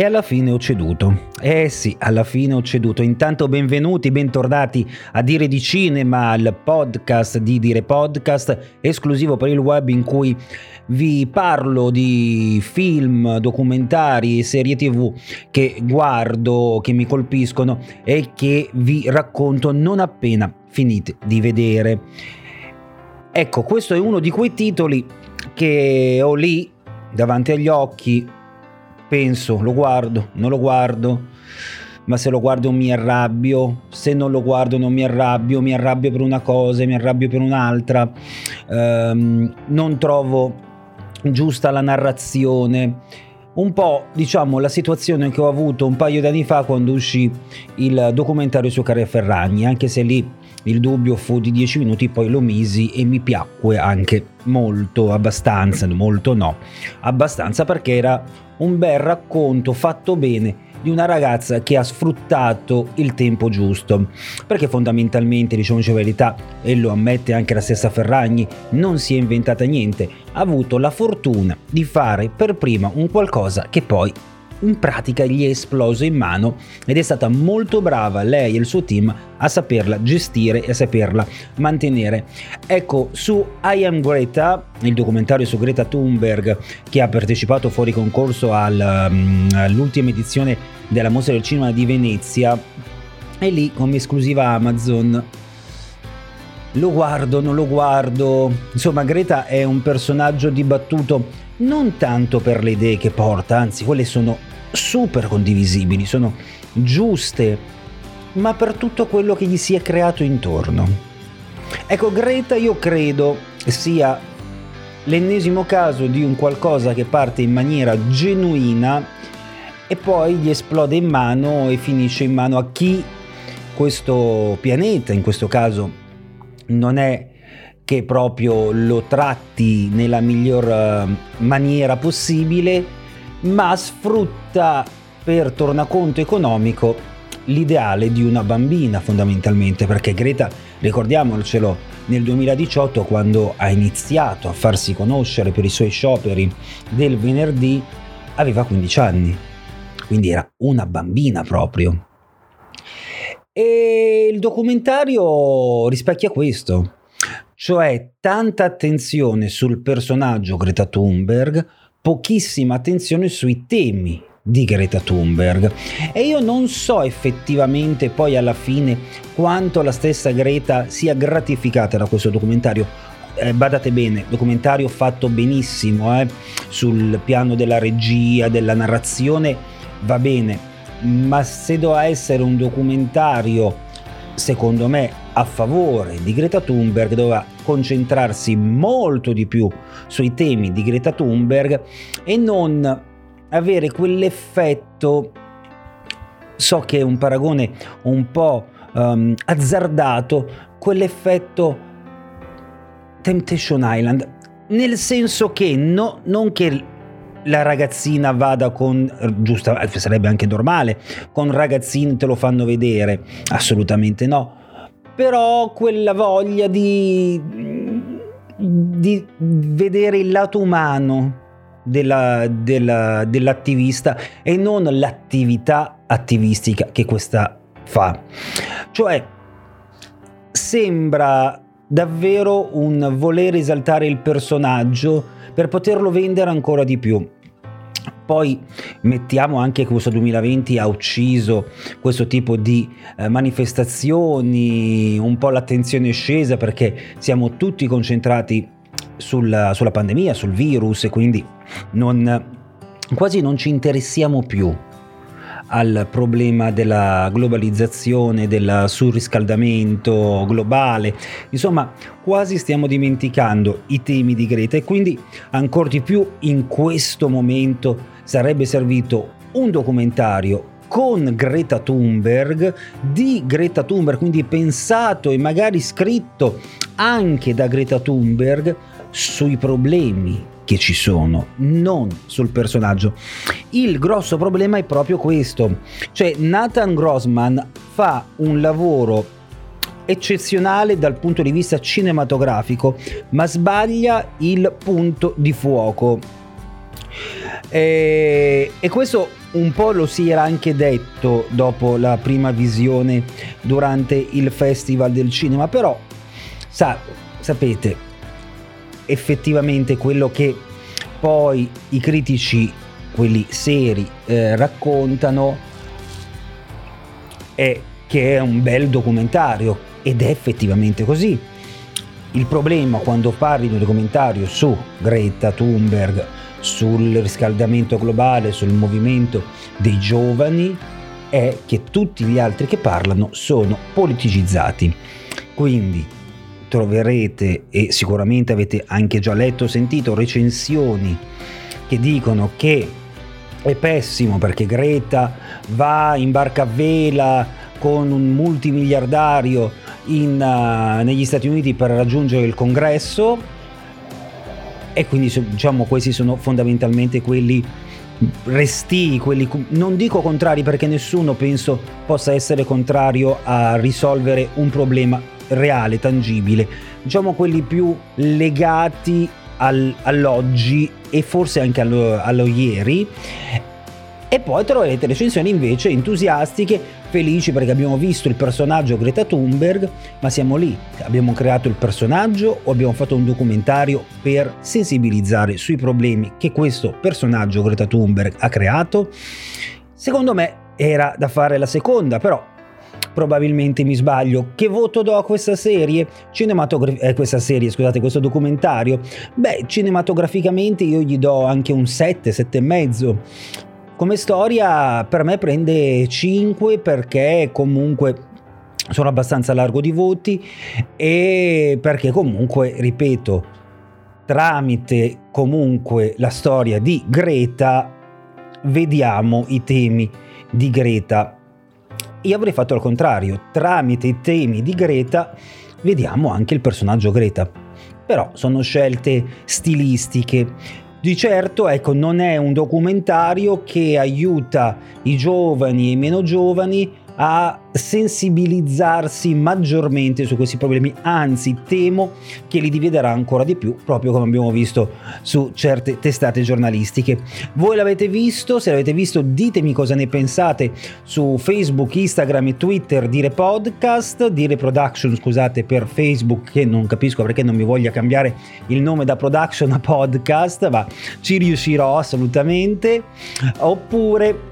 e alla fine ho ceduto. Eh sì, alla fine ho ceduto. Intanto benvenuti, bentornati a Dire di Cinema, il podcast di Dire Podcast, esclusivo per il web in cui vi parlo di film, documentari, serie tv che guardo, che mi colpiscono e che vi racconto non appena finite di vedere. Ecco, questo è uno di quei titoli che ho lì davanti agli occhi penso, lo guardo, non lo guardo, ma se lo guardo mi arrabbio, se non lo guardo non mi arrabbio, mi arrabbio per una cosa, mi arrabbio per un'altra, ehm, non trovo giusta la narrazione. Un po', diciamo, la situazione che ho avuto un paio di anni fa quando uscì il documentario su Carre Ferragni, anche se lì il dubbio fu di 10 minuti, poi lo misi e mi piacque anche molto, abbastanza, molto no, abbastanza perché era un bel racconto fatto bene di una ragazza che ha sfruttato il tempo giusto. Perché fondamentalmente, diciamoci la verità, e lo ammette anche la stessa Ferragni, non si è inventata niente, ha avuto la fortuna di fare per prima un qualcosa che poi in pratica gli è esploso in mano ed è stata molto brava lei e il suo team a saperla gestire e a saperla mantenere. Ecco, su I Am Greta, il documentario su Greta Thunberg che ha partecipato fuori concorso um, all'ultima edizione della Mostra del Cinema di Venezia, è lì come esclusiva Amazon lo guardo, non lo guardo. Insomma, Greta è un personaggio dibattuto non tanto per le idee che porta, anzi, quelle sono super condivisibili, sono giuste, ma per tutto quello che gli si è creato intorno. Ecco, Greta io credo sia l'ennesimo caso di un qualcosa che parte in maniera genuina e poi gli esplode in mano e finisce in mano a chi questo pianeta, in questo caso, non è che proprio lo tratti nella miglior eh, maniera possibile ma sfrutta per tornaconto economico l'ideale di una bambina fondamentalmente, perché Greta, ricordiamocelo, nel 2018 quando ha iniziato a farsi conoscere per i suoi scioperi del venerdì aveva 15 anni, quindi era una bambina proprio. E il documentario rispecchia questo, cioè tanta attenzione sul personaggio Greta Thunberg, pochissima attenzione sui temi di Greta Thunberg. E io non so effettivamente poi alla fine quanto la stessa Greta sia gratificata da questo documentario. Eh, badate bene, documentario fatto benissimo eh, sul piano della regia, della narrazione, va bene, ma se doveva essere un documentario secondo me a favore di Greta Thunberg doveva concentrarsi molto di più sui temi di Greta Thunberg e non avere quell'effetto so che è un paragone un po' um, azzardato quell'effetto Temptation Island. Nel senso che no, non che la ragazzina vada con, giusto, sarebbe anche normale, con ragazzini te lo fanno vedere, assolutamente no, però quella voglia di, di vedere il lato umano della, della, dell'attivista e non l'attività attivistica che questa fa. Cioè, sembra davvero un voler esaltare il personaggio per poterlo vendere ancora di più. Poi mettiamo anche che questo 2020 ha ucciso questo tipo di eh, manifestazioni, un po' l'attenzione è scesa perché siamo tutti concentrati sulla, sulla pandemia, sul virus e quindi non, quasi non ci interessiamo più al problema della globalizzazione, del surriscaldamento globale. Insomma, quasi stiamo dimenticando i temi di Greta e quindi ancora di più in questo momento sarebbe servito un documentario con Greta Thunberg, di Greta Thunberg, quindi pensato e magari scritto anche da Greta Thunberg sui problemi che ci sono, non sul personaggio. Il grosso problema è proprio questo, cioè Nathan Grossman fa un lavoro eccezionale dal punto di vista cinematografico, ma sbaglia il punto di fuoco. E, e, questo un po' lo si era anche detto dopo la prima visione durante il Festival del Cinema, però sa, sapete, effettivamente quello che poi i critici, quelli seri, eh, raccontano è che è un bel documentario ed è effettivamente così. Il problema quando parli di un documentario su Greta Thunberg, sul riscaldamento globale, sul movimento dei giovani, è che tutti gli altri che parlano sono politicizzati. Quindi troverete e sicuramente avete anche già letto o sentito recensioni che dicono che è pessimo perché Greta va in barca a vela con un multimiliardario in, uh, negli Stati Uniti per raggiungere il congresso e quindi diciamo questi sono fondamentalmente quelli resti, quelli non dico contrari perché nessuno penso possa essere contrario a risolvere un problema reale, tangibile, diciamo quelli più legati al, all'oggi e forse anche allo, allo ieri. E poi troverete recensioni invece entusiastiche, felici perché abbiamo visto il personaggio Greta Thunberg, ma siamo lì, abbiamo creato il personaggio o abbiamo fatto un documentario per sensibilizzare sui problemi che questo personaggio Greta Thunberg ha creato? Secondo me era da fare la seconda, però probabilmente mi sbaglio. Che voto do a questa serie? Cinematogra- eh, questa serie, scusate, questo documentario? Beh, cinematograficamente io gli do anche un 7, 7,5. Come storia per me prende 5 perché comunque sono abbastanza largo di voti e perché comunque, ripeto, tramite comunque la storia di Greta vediamo i temi di Greta io avrei fatto al contrario, tramite i temi di Greta vediamo anche il personaggio Greta. Però sono scelte stilistiche. Di certo, ecco, non è un documentario che aiuta i giovani e i meno giovani a sensibilizzarsi maggiormente su questi problemi, anzi temo che li dividerà ancora di più, proprio come abbiamo visto su certe testate giornalistiche. Voi l'avete visto? Se l'avete visto ditemi cosa ne pensate su Facebook, Instagram e Twitter, dire podcast, dire production, scusate per Facebook che non capisco perché non mi voglia cambiare il nome da production a podcast, ma ci riuscirò assolutamente, oppure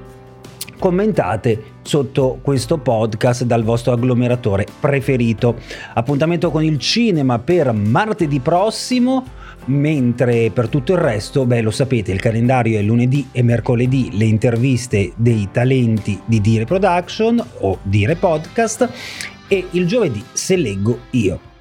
commentate sotto questo podcast dal vostro agglomeratore preferito. Appuntamento con il cinema per martedì prossimo, mentre per tutto il resto, beh lo sapete, il calendario è lunedì e mercoledì le interviste dei talenti di Dire Production o Dire Podcast e il giovedì se leggo io.